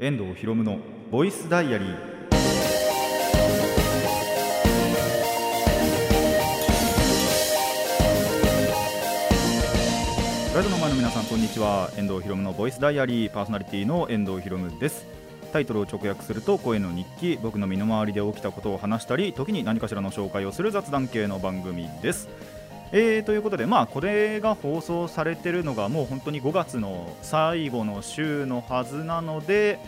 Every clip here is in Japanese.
遠藤博夢のボイスダイアリー。ラジオの前の皆さんこんにちは。遠藤博夢のボイスダイアリー。パーソナリティの遠藤博夢です。タイトルを直訳すると声の日記。僕の身の回りで起きたことを話したり時に何かしらの紹介をする雑談系の番組です。えー、ということで、まあ、これが放送されてるのがもう本当に5月の最後の週のはずなので、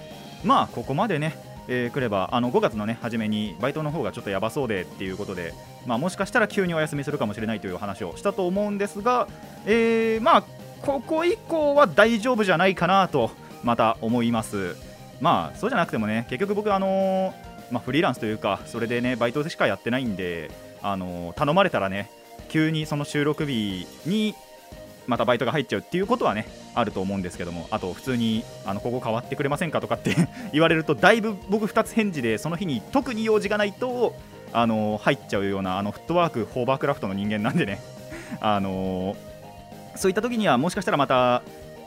まあ、ここまでね、えー、来ればあの5月のね初めにバイトの方がちょっとやばそうでっていうことで、まあ、もしかしたら急にお休みするかもしれないという話をしたと思うんですが、えー、まあ、ここ以降は大丈夫じゃないかなとまた思います。まあそうじゃなくてもね結局僕あのまあ、フリーランスというかそれでねバイトでしかやってないんであの頼まれたらね急にその収録日にまたバイトが入っちゃうっていうことはねあると思うんですけどもあと普通にあのここ変わってくれませんかとかって 言われるとだいぶ僕2つ返事でその日に特に用事がないとあの入っちゃうようなあのフットワークホーバークラフトの人間なんでね。あのそういった時にはもしかしたらまた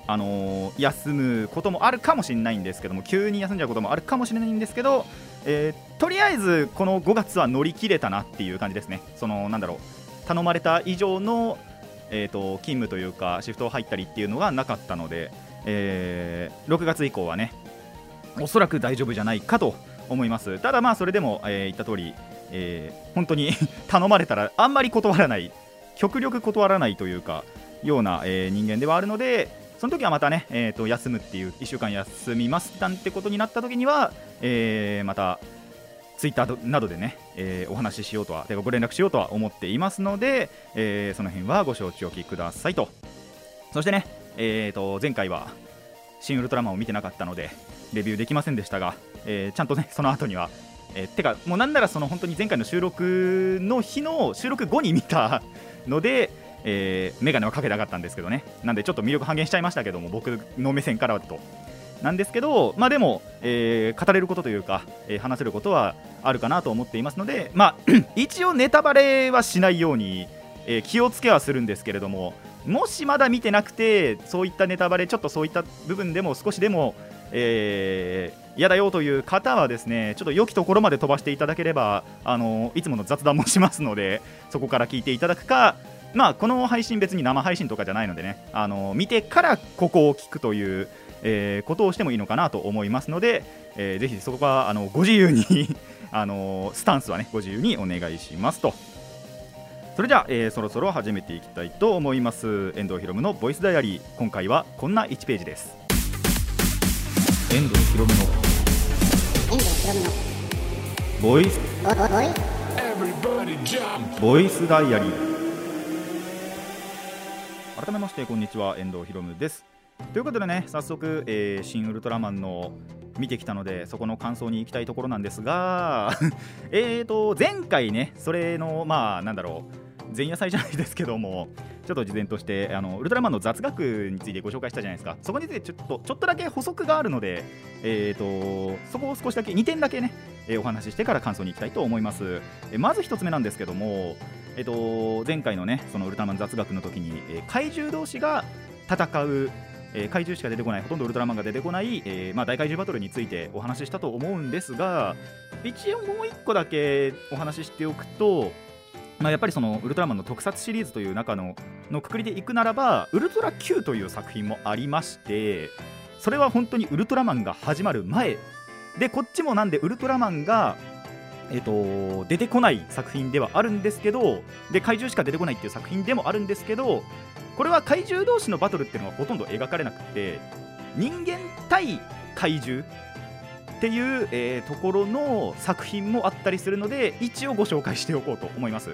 あの休むこともあるかもしれないんですけども急に休んじゃうこともあるかもしれないんですけど、えー、とりあえずこの5月は乗り切れたなっていう感じですね。そのなんだろう。頼まれた以上の、えーと、勤務というかシフト入ったりっていうのがなかったので、えー、6月以降はねおそらく大丈夫じゃないかと思います。ただまあそれでも、えー、言った通り、えー、本当に 頼まれたらあんまり断らない極力断らないというかような、えー、人間ではあるのでその時はまたね、えーと、休むっていう1週間休みますなんてことになった時には、えー、またツイッターなどでね、えー、お話ししようとは、ご連絡しようとは思っていますので、えー、その辺はご承知おきくださいと。そしてね、えーと、前回は、シン・ウルトラマンを見てなかったので、レビューできませんでしたが、えー、ちゃんとね、その後には、えー、てか、もうなんならその本当に前回の収録の日の収録後に見たので、えー、メガネはかけたかったんですけどね、なんでちょっと魅力半減しちゃいましたけども、僕の目線からはと。なんですけど、まあ、でも、えー、語れることというか、えー、話せることはあるかなと思っていますので、まあ、一応ネタバレはしないように、えー、気をつけはするんですけれどももしまだ見てなくてそういったネタバレちょっとそういった部分でも少しでもえ、嫌だよという方はですねちょっと良きところまで飛ばしていただければあのいつもの雑談もしますのでそこから聞いていただくかまあこの配信別に生配信とかじゃないのでねあの見てからここを聞くというえー、ことをしてもいいのかなと思いますので、えー、ぜひそこはあのご自由に あのスタンスはねご自由にお願いしますと。それじゃあ、えー、そろそろ始めていきたいと思います。遠藤ひろむのボイスダイアリー今回はこんな1ページです。遠藤ひろむのボイスボイスダイアリー改めましてこんにちは。遠藤ひろむですということでね早速、えー、新ウルトラマンの見てきたのでそこの感想に行きたいところなんですが えーと前回ねそれのまあなんだろう前夜祭じゃないですけどもちょっと事前としてあのウルトラマンの雑学についてご紹介したじゃないですか。そこについてちょっとちょっとだけ補足があるので、えーと、そこを少しだけ2点だけね、えー、お話ししてから感想に行きたいと思います、えー、まず1つ目なんですけども、えーと、前回のねそのウルトラマン雑学の時に、えー、怪獣同士が戦うえー、怪獣しか出てこないほとんどウルトラマンが出てこない、えーまあ、大怪獣バトルについてお話ししたと思うんですが一応もう1個だけお話ししておくと、まあ、やっぱりそのウルトラマンの特撮シリーズという中ののくくりでいくならばウルトラ Q という作品もありましてそれは本当にウルトラマンが始まる前。でこっちもなんでウルトラマンがえーと、出てこない作品ではあるんですけどで怪獣しか出てこないっていう作品でもあるんですけどこれは怪獣同士のバトルっていうのはほとんど描かれなくて人間対怪獣っていう、えー、ところの作品もあったりするので一応ご紹介しておこうと思います。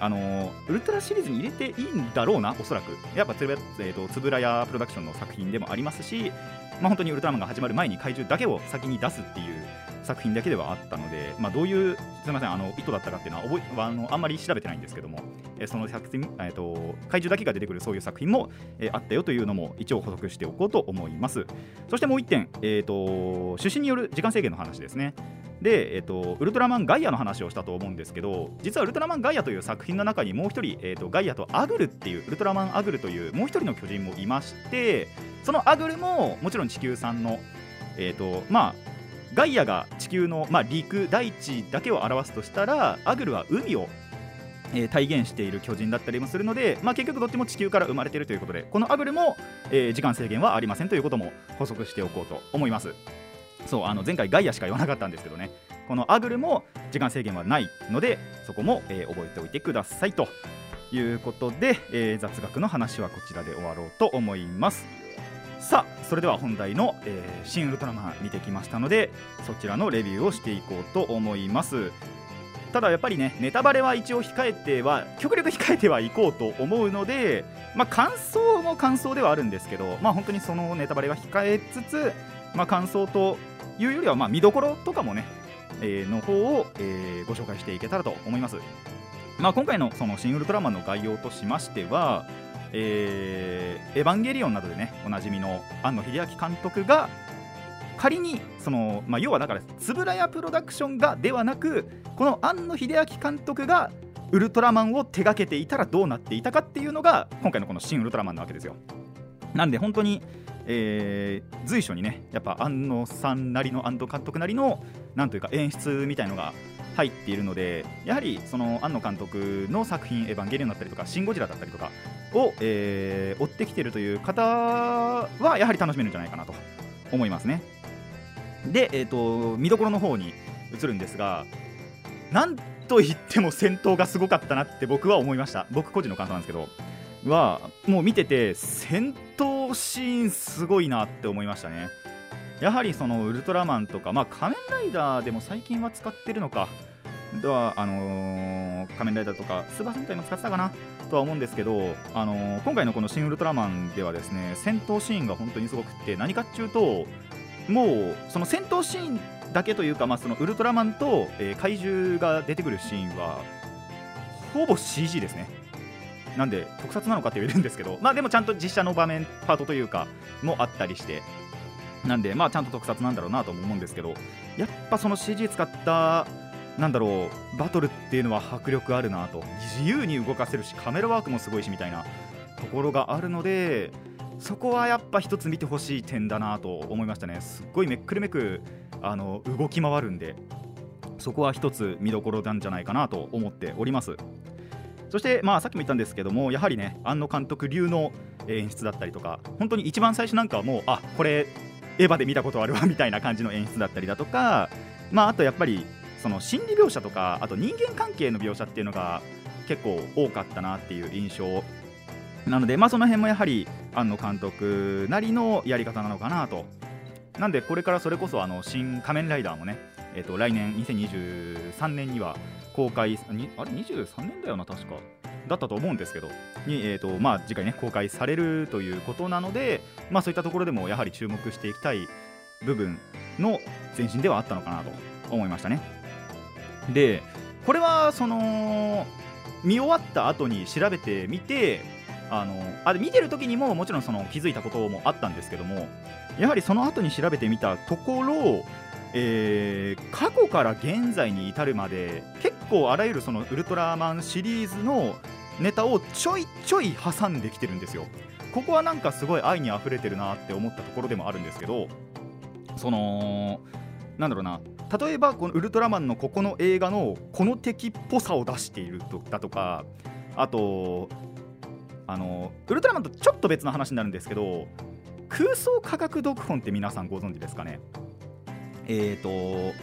あのウルトラシリーズに入れていいんだろうな、おそらく。やっぱつ,、えーと、つぶらやプロダクションの作品でもありますし、まあ、本当にウルトラマンが始まる前に怪獣だけを先に出すっていう作品だけではあったので、まあ、どういうすみませんあの意図だったかっていうのは覚えあのあんまり調べてないんですけども、えその作品、えーと、怪獣だけが出てくるそういう作品も、えあったよというのも一応補足しておこうと思います。そしてもう1点、えーと、出身による時間制限の話ですね。で、えーと、ウルトラマンガイアの話をしたと思うんですけど実はウルトラマンガイアという作品の中にもう1人、えー、とガイアとアグルっていうウルトラマンアグルというもう1人の巨人もいましてそのアグルももちろん地球産のえーとまあ、ガイアが地球の、まあ、陸大地だけを表すとしたらアグルは海を、えー、体現している巨人だったりもするので、まあ、結局どっちも地球から生まれているということでこのアグルも、えー、時間制限はありませんということも補足しておこうと思います。そうあの前回ガイアしか言わなかったんですけどね。このアグルも時間制限はないのでそこも、えー、覚えておいてくださいということで、えー、雑学の話はこちらで終わろうと思います。さあそれでは本題の、えー、新ウルトラマン見てきましたのでそちらのレビューをしていこうと思います。ただやっぱりねネタバレは一応控えては極力控えてはいこうと思うのでまあ感想も感想ではあるんですけどまあ本当にそのネタバレは控えつつまあ感想というよりはまあ見どころとかもね、えー、の方を、えー、ご紹介していけたらと思います。まあ今回のその新ウルトラマンの概要としましてはえー、エヴァンゲリオンなどでねおなじみの庵野秀明監督が仮にその、まあ、要はだから円谷プロダクションがではなくこの庵野秀明監督がウルトラマンを手掛けていたらどうなっていたかっていうのが今回のこの新ウルトラマンなわけですよ。なんで本当に、えー、随所にねやっぱ庵野さんなりの庵野監督なりのなんというか演出みたいのが入っているのでやはりその庵野監督の作品「エヴァンゲリオン」だったりとか「シン・ゴジラ」だったりとかを、えー、追ってきているという方はやはり楽しめるんじゃないかなと思いますね。で、えーと、見どころの方に移るんですがなんといっても戦闘がすごかったなって僕は思いました。僕個人の感想なんですけどはもう見てて戦闘シーンすごいなって思いましたね。やはりそのウルトラマンとか、まあ、仮面ライダーでも最近は使ってるのか、ではあのー、仮面ライダーとか、スーパー戦隊も使ってたかな？とは思うんですけど、あのー、今回のこの新ウルトラマンではですね戦闘シーンが本当にすごくって、何かっていうと、もうその戦闘シーンだけというか、まあ、そのウルトラマンと、えー、怪獣が出てくるシーンは、ほぼ CG ですね。なんで特撮なのかって言えるんですけど、まあでもちゃんと実写の場面パートというかもあったりして。なんで、まあ、ちゃんと特撮なんだろうなと思うんですけど、やっぱその CG 使った、なんだろう、バトルっていうのは迫力あるなと、自由に動かせるし、カメラワークもすごいしみたいなところがあるので、そこはやっぱ一つ見てほしい点だなと思いましたね。すっごいめっくるめくあの動き回るんで、そこは一つ見どころなんじゃないかなと思っております。そして、まあ、さっきも言ったんですけども、やはりね、庵野監督流の演出だったりとか、本当に一番最初なんかはもう、あこれ、エヴァで見たことあるわみたいな感じの演出だったりだとか、まあ、あとやっぱりその心理描写とかあと人間関係の描写っていうのが結構多かったなっていう印象。なので、まあ、その辺もやはり庵野監督なりのやり方なのかなと。なんでこれからそれこそあの新仮面ライダーもね、えー、と来年2023年には公開あれ23年だよな確か。だったと思うんですけど。に、えーとまあ、次回ね公開されるということなので、まあ、そういったところでもやはり注目していきたい部分の前進ではあったのかなと思いましたね。でこれはその見終わった後に調べてみてあのあ見てる時にももちろんその気づいたこともあったんですけどもやはりその後に調べてみたところえー、過去から現在に至るまで結構あらゆるそのウルトラマンシリーズのネタをちょいちょい挟んできてるんですよ。ここはなんかすごい愛にあふれてるなって思ったところでもあるんですけどそのなんだろうな。例えばこのウルトラマンのここの映画のこの敵っぽさを出しているとだとかあとあのウルトラマンとちょっと別の話になるんですけど空想科学読本って皆さんご存知ですかね？えーと、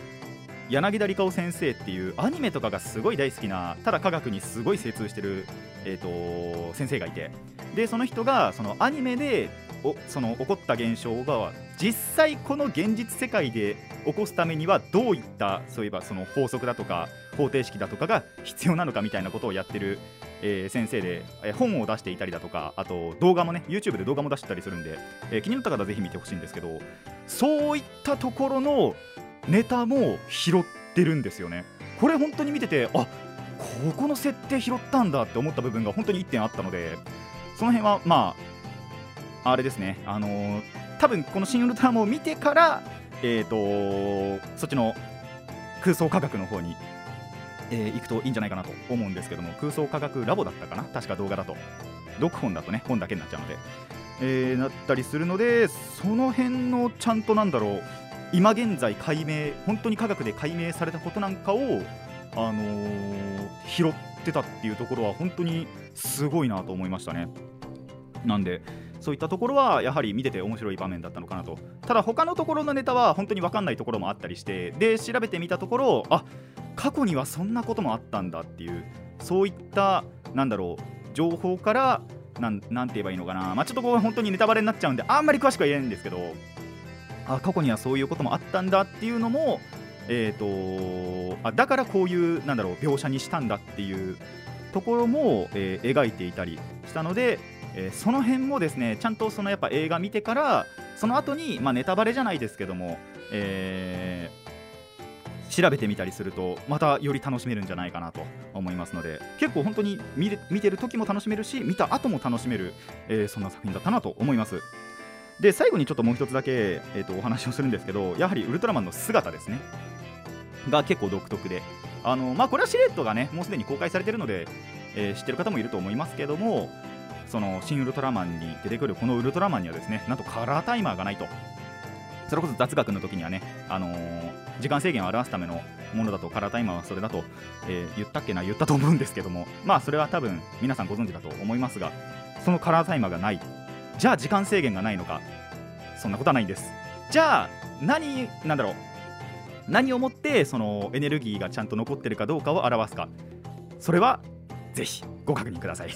柳田理香先生っていうアニメとかがすごい大好きなただ科学にすごい精通してる、えーと、先生がいて。でその人がそのアニメでおその起こった現象が実際この現実世界で起こすためにはどういったそういえばその法則だとか方程式だとかが必要なのかみたいなことをやってる、えー、先生で、えー、本を出していたりだとかあと動画もね YouTube で動画も出してたりするんで、えー、気になった方はぜひ見てほしいんですけどそういったところのネタも拾ってるんですよね。これ本当に見ててあここの設定拾ったんだって思った部分が本当に1点あったのでその辺はまああれですね。あのー、多分この「新ウルトラマン」を見てからえーとそっちの空想科学の方にえー、行くといいんじゃないかなと思うんですけども空想科学ラボだったかな？確か動画だと。読本だとね本だけになっちゃうので。えーなったりするのでその辺のちゃんとなんだろう今現在解明本当に科学で解明されたことなんかを、あのー拾ってたっていうところは本当にすごいなと思いましたね。なんでそういったところはやはり見てて面白い場面だったのかなと。ただ他のところのネタは本当に分かんないところもあったりしてで調べてみたところあ過去にはそんなこともあったんだっていうそういったなんだろう情報からなんなんて言えばいいのかな、まあ、ちょっとこう本当にネタバレになっちゃうんであんまり詳しくは言えないんですけどあ過去にはそういうこともあったんだっていうのもえー、とあだからこういうなんだろう描写にしたんだっていうところも、えー描いていたりしたので、えーその辺もですねちゃんとそのやっぱ映画見てからその後にまあネタバレじゃないですけども、えー調べてみたりするとまたより楽しめるんじゃないかなと思いますので結構本当に見見てる時も楽しめるし見た後も楽しめる、えーそんな作品だったなと思います。で最後にちょっともう一つだけ、えー、とお話をするんですけどやはりウルトラマンの姿ですね。が結構独特で。あの、まあ、これはシレットがねもうすでに公開されてるので、えー知ってる方もいると思いますけどもその新ウルトラマンに出てくるこのウルトラマンにはですねなんとカラータイマーがないと。それこそ雑学の時にはね、あのー時間制限を表すためのものだとカラータイマーはそれだと、えー言ったっけな言ったと思うんですけどもまあそれは多分皆さんご存知だと思いますがそのカラータイマーがない。じゃあ時間制限がないのか。そんなことはないんです。じゃあ何なんだろう。何をもってそのエネルギーがちゃんと残ってるかどうかを表すか。それはぜひご確認ください。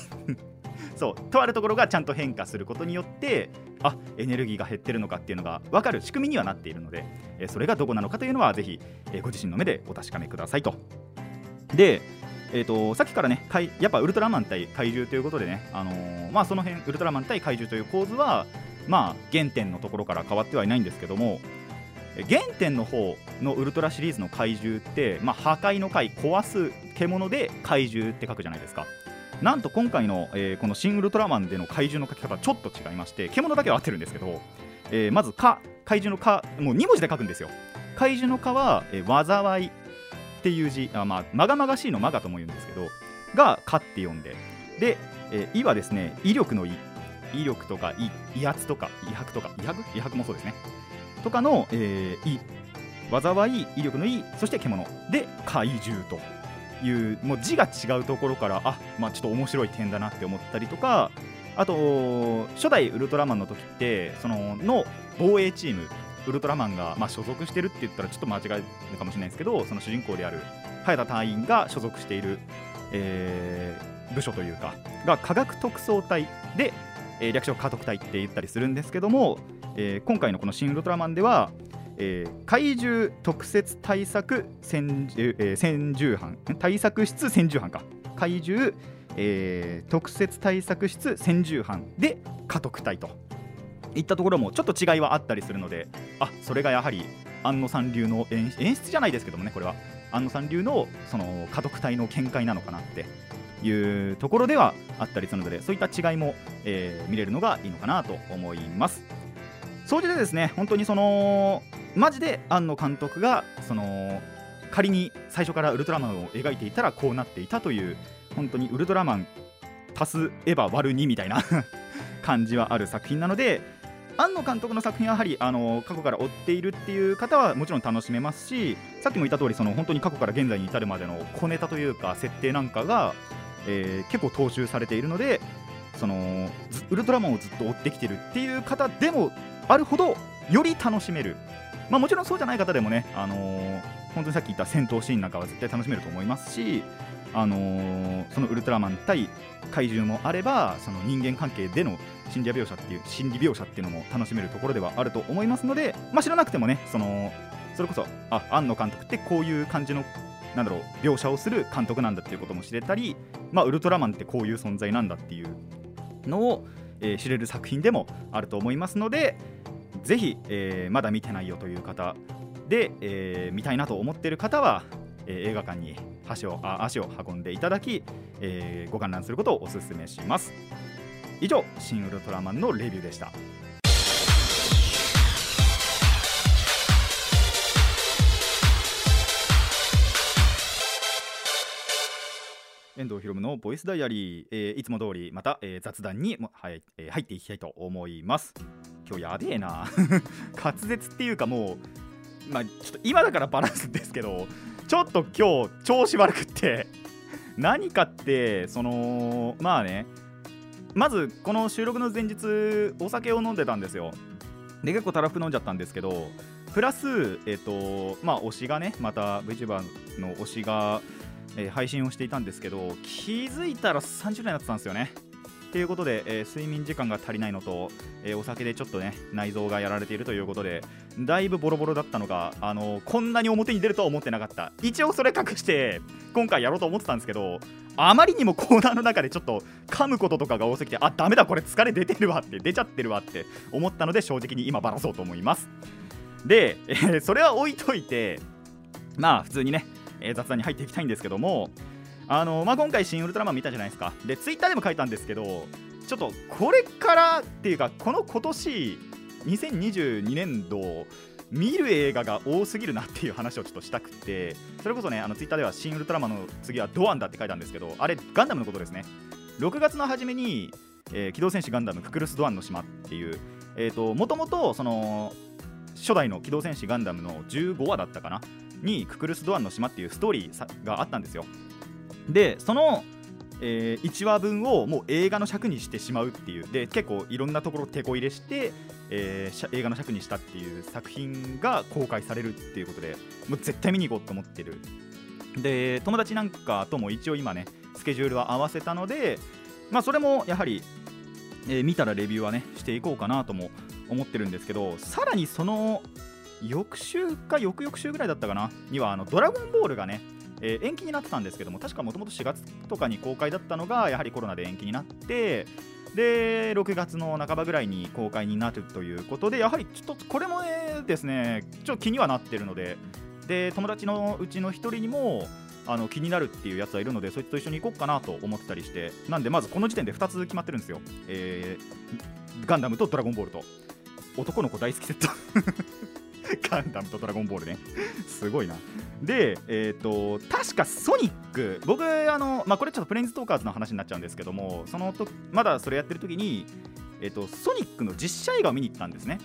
そう。とあるところがちゃんと変化することによってあエネルギーが減ってるのかっていうのが分かる。仕組みにはなっているので、えそれがどこなのかというのはぜひ、えご自身の目でお確かめくださいと。でえー、とさっきからねやっぱウルトラマン対怪獣ということでね、あのーまあ、その辺ウルトラマン対怪獣という構図は、まあ、原点のところから変わってはいないんですけども原点の方のウルトラシリーズの怪獣って、まあ、破壊の怪壊す獣で怪獣って書くじゃないですか。なんと今回の、えーこの新ウルトラマンでの怪獣の書き方はちょっと違いまして獣だけは合ってるんですけど、えーまず「か」怪獣の「か」もう2文字で書くんですよ。怪獣の「かは」えー災いっていう字あまあまがまがしいの「まが」とも言うんですけどが「か」って読んでで「えーい」はですね威力の「い」威力とかい威圧とか威迫とか威迫？威迫もそうですね。とかの、えー、い災い威力のいそして獣。で怪獣と。いうもう字が違うところからあまあちょっと面白い点だなって思ったりとかあと初代ウルトラマンの時ってそのの防衛チームウルトラマンが、まあ、所属してるって言ったらちょっと間違いるかもしれないですけどその主人公である早田隊員が所属している、えー部署というかが科学特捜隊で、えー略称科特隊って言ったりするんですけども、えー今回のこの「新ウルトラマン」では、えー怪獣特設対策戦獣,、えー戦獣班対策室戦獣班か。怪獣、えー特設対策室戦獣班で科特隊といったところもちょっと違いはあったりするのであそれがやはり安野さん流の演演出じゃないですけどもねこれは安野さん流のその家督隊の見解なのかなっていうところではあったりするのでそういった違いも、えー見れるのがいいのかなと思います。総じてですね本当にそのマジで庵野監督がその仮に最初からウルトラマンを描いていたらこうなっていたという本当にウルトラマン足すエヴァ割る2みたいな 感じはある作品なので庵野監督の作品はやはりあの過去から追っているっていう方はもちろん楽しめますしさっきも言った通りその本当に過去から現在に至るまでの小ネタというか設定なんかが、えー結構踏襲されているのでそのウルトラマンをずっと追ってきてるっていう方でもあるほどより楽しめる、まあ、もちろんそうじゃない方でもね、あのー本当にさっき言った戦闘シーンなんかは絶対楽しめると思いますし、あのーそのウルトラマン対怪獣もあればその人間関係での心理描写っていう心理描写っていうのも楽しめるところではあると思いますので、まあ、知らなくてもねそのそれこそあ庵野監督ってこういう感じのなんだろう描写をする監督なんだっていうことも知れたり、まあ、ウルトラマンってこういう存在なんだっていうのを、えー知れる作品でもあると思いますのでぜひ、えーまだ見てないよという方で、えー見たいなと思っている方は、えー映画館に足をあ足を運んでいただき、えーご観覧することをお勧めします。以上「新ウルトラマン」のレビューでした。遠藤ひろむのボイスダイアリー、えーいつも通りまた、えー雑談にも、はいえー入っていきたいと思います。今日やべえな。滑舌っていうかもうまあちょっと今だからバラすんですけどちょっと今日調子悪くって何かってそのまあねまずこの収録の前日お酒を飲んでたんですよ。で結構たらふく飲んじゃったんですけどプラスえっ、とまあ推しがねまた VTuber の推しが、えー配信をしていたんですけど気づいたら30代になってたんですよね。ということで、えー睡眠時間が足りないのと、えーお酒でちょっとね内臓がやられているということでだいぶボロボロだったのが、あのこんなに表に出るとは思ってなかった。一応それ隠して今回やろうと思ってたんですけどあまりにもコーナーの中でちょっと噛むこととかが多すぎてあダメだこれ疲れ出てるわって出ちゃってるわって思ったので正直に今バラそうと思います。で、えーそれは置いといてまあ普通にね、えー雑談に入っていきたいんですけどもあのまあ、今回「新ウルトラマン」見たじゃないですか。でツイッターでも書いたんですけどちょっとこれからっていうかこの今年2022年度見る映画が多すぎるなっていう話をちょっとしたくてそれこそねあのツイッターでは「新ウルトラマン」の次はドアンだって書いたんですけどあれガンダムのことですね。6月の初めに、えー機動戦士ガンダムククルス・ドアンの島っていうえーともともとその初代の機動戦士ガンダムの15話だったかな？にククルス・ドアンの島っていうストーリーがあったんですよ。でその、え1話分をもう映画の尺にしてしまうっていう。で結構いろんなところ手こ入れして、えー映画の尺にしたっていう作品が公開されるっていうことでもう絶対見に行こうと思ってる。で友達なんかとも一応今ねスケジュールは合わせたのでまあそれもやはり、えー見たらレビューはねしていこうかなとも思ってるんですけどさらにその翌週か翌々週ぐらいだったかなにはあのドラゴンボールがね、えー延期になってたんですけども確かもともと4月とかに公開だったのがやはりコロナで延期になってで6月の半ばぐらいに公開になるということでやはりちょっとこれもねですねちょっと気にはなってるのでで友達のうちの1人にもあの気になるっていうやつはいるのでそいつと一緒に行こうかなと思ってたりしてなんでまずこの時点で2つ決まってるんですよ、えーガンダムとドラゴンボールと。男の子大好きセット。ガンダムとドラゴンボールね。すごいな。でえっ、と確かソニック僕あのまあこれちょっとプレインズトーカーズの話になっちゃうんですけどもそのとまだそれやってる時にえっ、とソニックの実写映画を見に行ったんですね。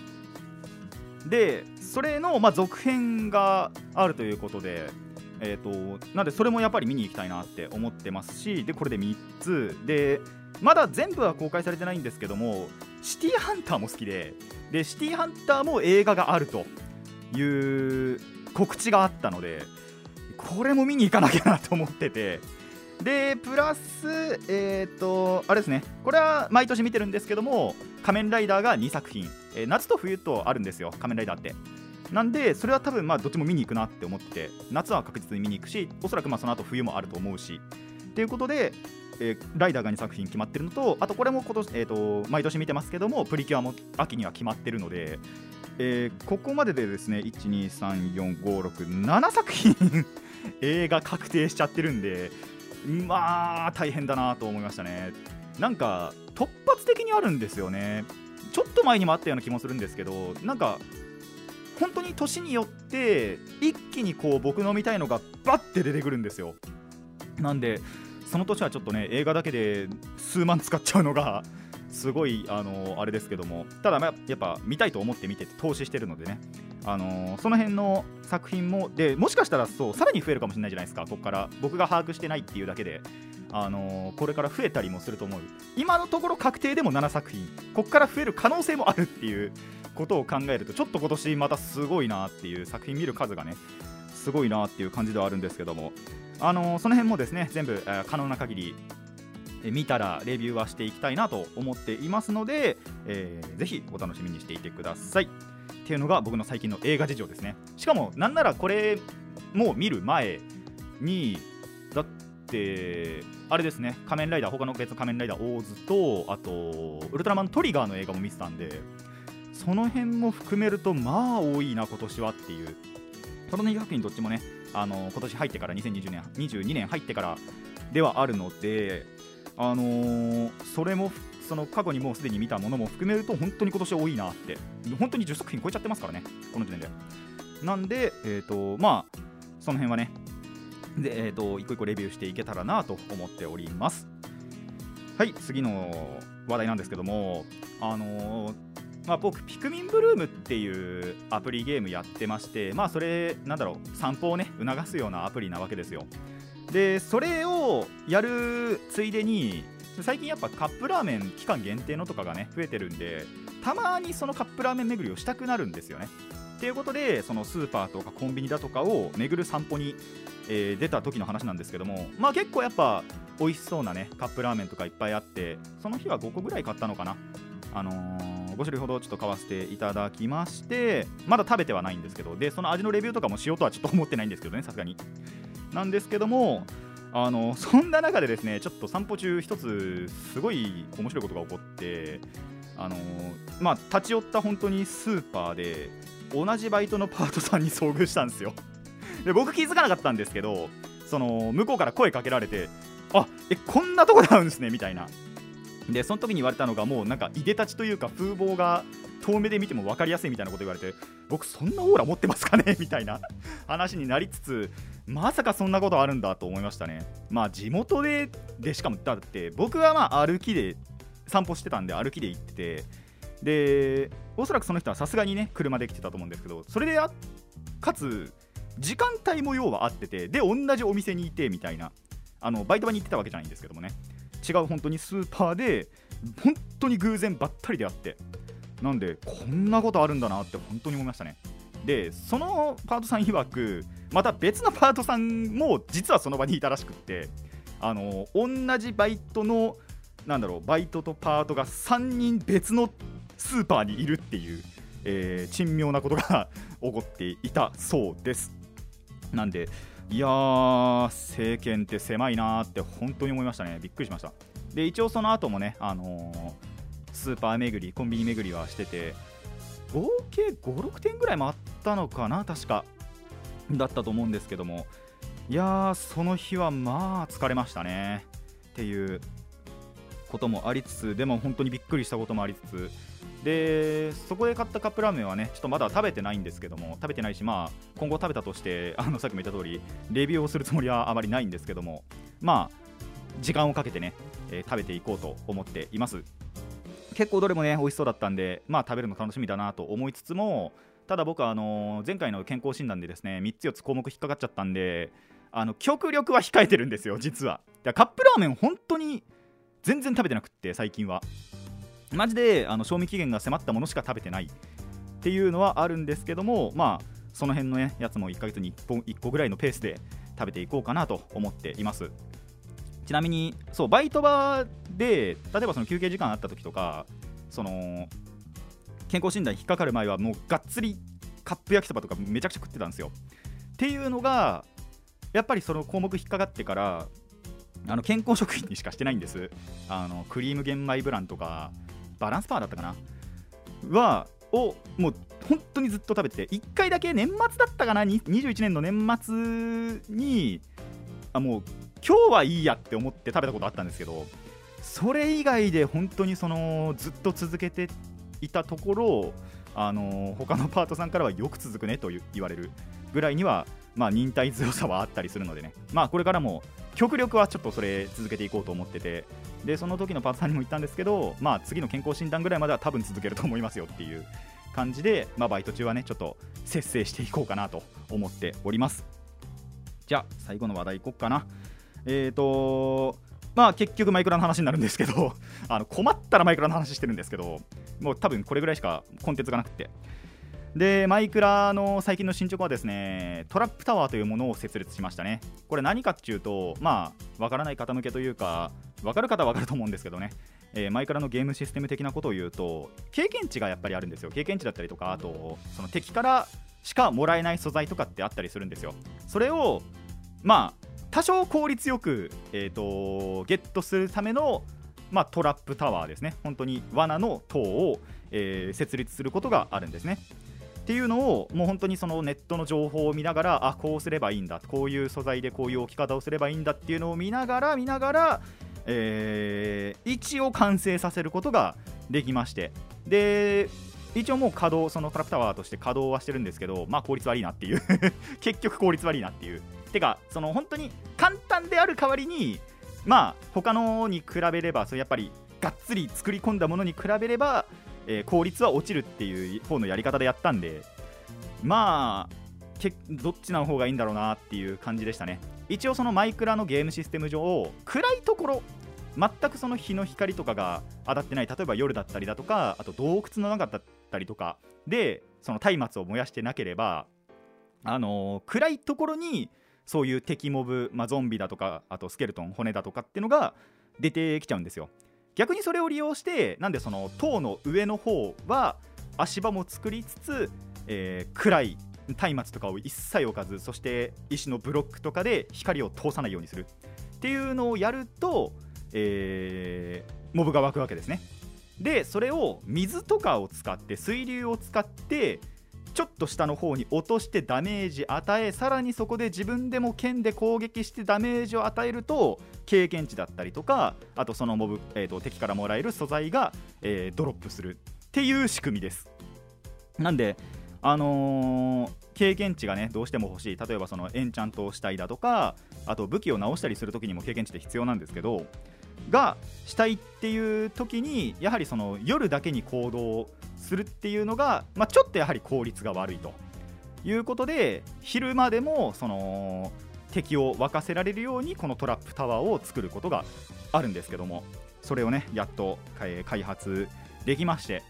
でそれの、まあ、続編があるということでえー、となんでそれもやっぱり見に行きたいなって思ってますしでこれで3つ。でまだ全部は公開されてないんですけどもシティーハンターも好きででシティーハンターも映画があるという告知があったのでこれも見に行かなきゃなと思ってて。でプラスえっ、とあれですね。これは毎年見てるんですけども仮面ライダーが2作品、えー夏と冬とあるんですよ仮面ライダーって。なんでそれは多分まあどっちも見に行くなって思ってて夏は確実に見に行くしおそらくまあその後冬もあると思うし。っていうことで、えーライダーが2作品決まってるのとあとこれも今年、えー、と毎年見てますけどもプリキュアも秋には決まってるので、えーここまででですね1234567作品 映画確定しちゃってるんでまあ大変だなと思いましたね。なんか突発的にあるんですよね。ちょっと前にもあったような気もするんですけどなんか本当に年によって一気にこう僕の見たいのがバッて出てくるんですよ。なんでその年はちょっとね映画だけで数万使っちゃうのがすごいあのあれですけども。ただまあやっぱ見たいと思って見てて投資してるのでね。あのその辺の作品もでもしかしたらそうさらに増えるかもしれないじゃないですか。ここから僕が把握してないっていうだけで。あのこれから増えたりもすると思う。今のところ確定でも7作品。ここから増える可能性もあるっていうことを考えるとちょっと今年またすごいなっていう作品見る数がねすごいなっていう感じではあるんですけども。あのその辺もですね全部、えー可能な限りえ見たらレビューはしていきたいなと思っていますので、えーぜひお楽しみにしていてください。っていうのが僕の最近の映画事情ですね。しかもなんならこれもう見る前にだってあれですね仮面ライダー他の別の仮面ライダーオーズとあとウルトラマントリガーの映画も見てたんでその辺も含めるとまあ多いな今年はっていう。この2作品どっちもねあの今年入ってから2020年22年入ってからではあるのであのーそれもその過去にもうすでに見たものも含めると本当に今年多いなって。本当に10作品超えちゃってますからねこの時点で。なんでえっ、とまあその辺はねで、えーと、一個一個レビューしていけたらなと思っております。はい次の話題なんですけどもあの、まあ、僕ピクミンブルームっていうアプリゲームやってましてまあそれなんだろう散歩をね促すようなアプリなわけですよ。でそれをやるついでに最近やっぱカップラーメン期間限定のとかがね増えてるんでたまにそのカップラーメン巡りをしたくなるんですよね。っていうことでそのスーパーとかコンビニだとかを巡る散歩に、えー、出た時の話なんですけどもまあ結構やっぱ美味しそうなねカップラーメンとかいっぱいあってその日は5個ぐらい買ったのかな。あのー、5種類ほどちょっと買わせていただきましてまだ食べてはないんですけどでその味のレビューとかもしようとはちょっと思ってないんですけどねさすがに。なんですけどもあのそんな中でですねちょっと散歩中一つすごい面白いことが起こってあのまあ立ち寄った本当にスーパーで同じバイトのパートさんに遭遇したんですよ。で僕気づかなかったんですけどその向こうから声かけられてあえこんなとこで会うんですねみたいな。でその時に言われたのがもうなんかいでたちというか風貌が遠目で見ても分かりやすいみたいなこと言われて僕そんなオーラ持ってますかね？みたいな 話になりつつまさかそんなことあるんだと思いましたね。まあ地元ででしかもだって僕はまあ歩きで散歩してたんで歩きで行っててでおそらくその人はさすがにね車で来てたと思うんですけどそれであかつ時間帯も要は合っててで同じお店にいてみたいなあのバイト場に行ってたわけじゃないんですけどもね。違う本当にスーパーで本当に偶然ばったりであってなんでこんなことあるんだなって本当に思いましたね。でそのパートさん曰くまた別のパートさんも実はその場にいたらしくってあの同じバイトのなんだろうバイトとパートが3人別のスーパーにいるっていう、えー、珍妙なことが 起こっていたそうです。なんでいやー政権って狭いなーって本当に思いましたね。びっくりしました。で一応その後もねあのー、スーパー巡りコンビニ巡りはしてて合計56点ぐらい回ったのかな確かだったと思うんですけども。いやーその日はまあ疲れましたね。っていうこともありつつでも本当にびっくりしたこともありつつでそこで買ったカップラーメンはねちょっとまだ食べてないんですけども食べてないしまあ今後食べたとしてあのさっきも言った通りレビューをするつもりはあまりないんですけどもまあ時間をかけてね、えー、食べていこうと思っています。結構どれもね美味しそうだったんでまあ食べるの楽しみだなと思いつつもただ僕はあの前回の健康診断でですね3つ4つ項目引っかかっちゃったんであの極力は控えてるんですよ実は。カップラーメン本当に全然食べてなくって最近は。マジであの賞味期限が迫ったものしか食べてないっていうのはあるんですけどもまあその辺の、ね、やつも1ヶ月に1本1個ぐらいのペースで食べていこうかなと思っています。ちなみにそうバイト場で例えばその休憩時間あった時とかその健康診断引っかかる前はもうがっつりカップ焼きそばとかめちゃくちゃ食ってたんですよ。っていうのがやっぱりその項目引っかかってからあの健康食品にしかしてないんです。あのクリーム玄米ブランとかバランスパワーだったかな？はをもう本当にずっと食べて1回だけ年末だったかな？21年の年末にあもう今日はいいやって思って食べたことあったんですけどそれ以外で本当にそのずっと続けていたところあの他のパートさんからはよく続くねと言われるぐらいにはまあ忍耐強さはあったりするのでね。まあこれからも極力はちょっとそれ続けていこうと思っててでその時のパートさんにも言ったんですけど、まあ、次の健康診断ぐらいまでは多分続けると思いますよっていう感じで、まあ、バイト中はねちょっと節制していこうかなと思っております。じゃあ最後の話題いこうかな。えっ、ー、とまあ結局マイクラの話になるんですけど あの困ったらマイクラの話してるんですけどもう多分これぐらいしかコンテンツがなくて。でマイクラの最近の進捗はですねトラップタワーというものを設立しましたね。これ何かっていうとまあわからない方向けというかわかる方はわかると思うんですけどね、えー、マイクラのゲームシステム的なことを言うと経験値がやっぱりあるんですよ。経験値だったりとかあとその敵からしかもらえない素材とかってあったりするんですよ。それをまあ多少効率よく、えーと、ゲットするための、まあ、トラップタワーですね。本当に罠の塔を、えー、設立することがあるんですね。っていうのをもう本当にそのネットの情報を見ながらあこうすればいいんだ。こういう素材でこういう置き方をすればいいんだっていうのを見ながら見ながら、えー、一応完成させることができましてで一応もう稼働そのトラップタワーとして稼働はしてるんですけどまあ効率悪いなっていう 結局効率悪いなっていう。てかその本当に簡単である代わりにまあ他のに比べればそれやっぱりがっつり作り込んだものに比べれば、えー、効率は落ちるっていう方のやり方でやったんでまあけどっちの方がいいんだろうなっていう感じでしたね。一応そのマイクラのゲームシステム上暗いところ全くその日の光とかが当たってない例えば夜だったりだとかあと洞窟の中だったりとかでその松明を燃やしてなければあのー、暗いところにそういう敵モブ、まあ、ゾンビだとかあとスケルトン骨だとかっていうのが出てきちゃうんですよ。逆にそれを利用してなんでその塔の上の方は足場も作りつつ、えー、暗い松明とかを一切置かずそして石のブロックとかで光を通さないようにするっていうのをやると、えー、モブが湧くわけですね。でそれを水とかを使って水流を使ってちょっと下の方に落としてダメージ与えさらにそこで自分でも剣で攻撃してダメージを与えると経験値だったりとかあとそのモブ、えーと、敵からもらえる素材が、えー、ドロップするっていう仕組みです。なんであのー、経験値がねどうしても欲しい。例えばそのエンチャントをしたいだとかあと武器を直したりする時にも経験値って必要なんですけどがしたいっていう時にやはりその夜だけに行動するっていうのが、まあ、ちょっとやはり効率が悪いということで昼間でもその敵を沸かせられるようにこのトラップタワーを作ることがあるんですけどもそれをねやっと開発できまして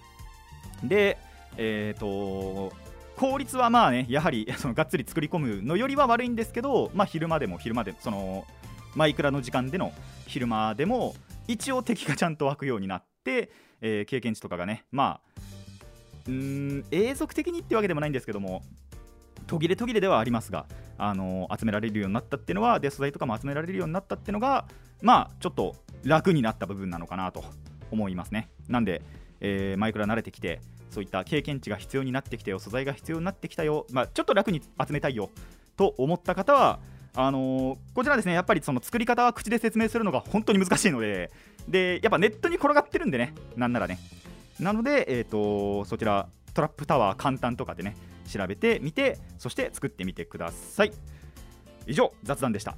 でえっ、ー、と効率はまあねやはりそのがっつり作り込むのよりは悪いんですけど、まあ、昼間でも昼間でそのマイクラの時間での昼間でも一応敵がちゃんと湧くようになって、えー、経験値とかがねまあうん永続的にってわけでもないんですけども途切れ途切れではありますが、あのー、集められるようになったっていうのはデ素材とかも集められるようになったっていうのがまあちょっと楽になった部分なのかなと思いますね。なんで、えー、マイクラ慣れてきてそういった経験値が必要になってきたよ素材が必要になってきたよ、まあ、ちょっと楽に集めたいよと思った方はあのー、こちらですねやっぱりその作り方は口で説明するのが本当に難しいのででやっぱネットに転がってるんでねなんならね。なので、えーと、そちらトラップタワー簡単とかでね調べてみてそして作ってみてください。以上雑談でした。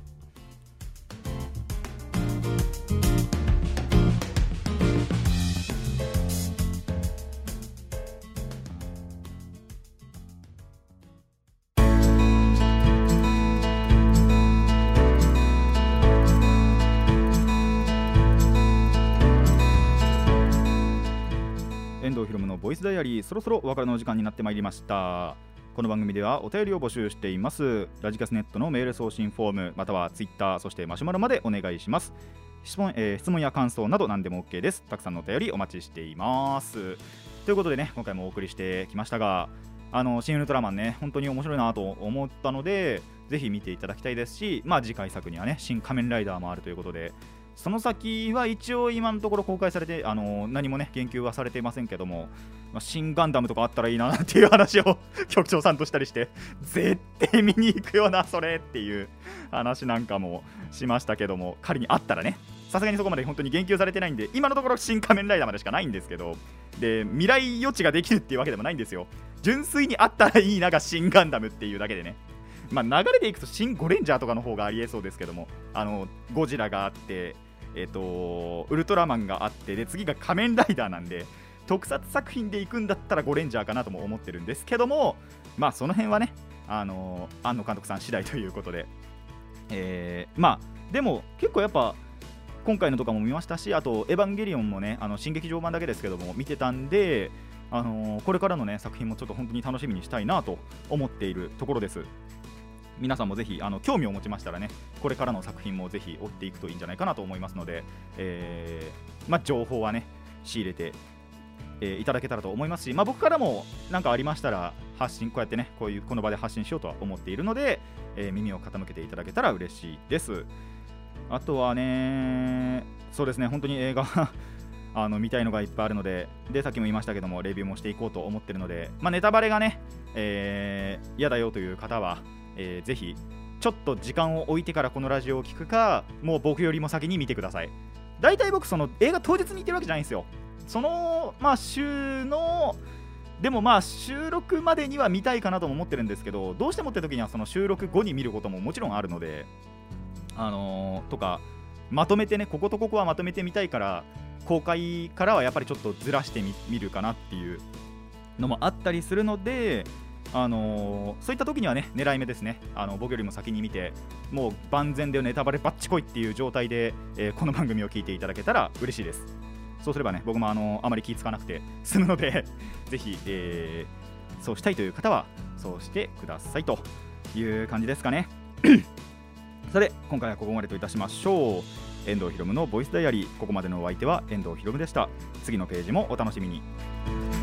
遠藤裕のボイスダイアリーそろそろお別れの時間になってまいりました。この番組ではお便りを募集しています。ラジカスネットのメール送信フォームまたはツイッターそしてマシュマロまでお願いします。質問,、えー、質問や感想など何でも OK です。たくさんのお便りお待ちしています。ということでね今回もお送りしてきましたがあの新ウルトラマンね本当に面白いなと思ったのでぜひ見ていただきたいですしまあ次回作にはね新仮面ライダーもあるということでその先は一応今のところ公開されてあの何もね言及はされていませんけども、まあ、新ガンダムとかあったらいいなっていう話を 局長さんとしたりして絶対見に行くよなそれっていう話なんかもしましたけども仮にあったらねさすがにそこまで本当に言及されてないんで今のところ新仮面ライダーまでしかないんですけどで未来余地ができるっていうわけでもないんですよ。純粋にあったらいいなが新ガンダムっていうだけでね。まあ、流れでいくと新ゴレンジャーとかの方がありえそうですけどもあのゴジラがあってえーと、ウルトラマンがあってで次が仮面ライダーなんで特撮作品で行くんだったらゴレンジャーかなとも思ってるんですけどもまあその辺はねあのー、庵野監督さん次第ということで、えー、まあでも結構やっぱ今回のとかも見ましたしあと「エヴァンゲリオン」もねあの新劇場版だけですけども見てたんであのー、これからのね作品もちょっと本当に楽しみにしたいなと思っているところです。皆さんもぜひあの興味を持ちましたらねこれからの作品もぜひ追っていくといいんじゃないかなと思いますので、えー、ま、情報はね仕入れて、えー、いただけたらと思いますし、ま、僕からも何かありましたら発信こうやってねこういうこの場で発信しようとは思っているので、え、耳を傾けていただけたら嬉しいです。あとはねそうですね本当に映画 あの見たいのがいっぱいあるのででさっきも言いましたけどもレビューもしていこうと思ってるので、まあ、ネタバレがね、えー、嫌だよという方はえー、ぜひちょっと時間を置いてからこのラジオを聴くかもう僕よりも先に見てください。大体僕その映画当日に行ってるわけじゃないんですよ。そのまあ週のでもまあ収録までには見たいかなとも思ってるんですけどどうしてもって時にはその収録後に見ることももちろんあるのであのー、とかまとめてねこことここはまとめてみたいから公開からはやっぱりちょっとずらしてみるかなっていうのもあったりするのであのー、そういった時にはね狙い目ですね。あの僕よりも先に見てもう万全でネタバレバッチこいっていう状態で、えー、この番組を聞いていただけたら嬉しいです。そうすればね僕もあのあまり気付かなくて済むので ぜひ、えー、そうしたいという方はそうしてください。という感じですかね。さて今回はここまでといたしましょう。遠藤ひろむのボイスダイアリー。ここまでのお相手は遠藤ひろむでした。次のページもお楽しみに。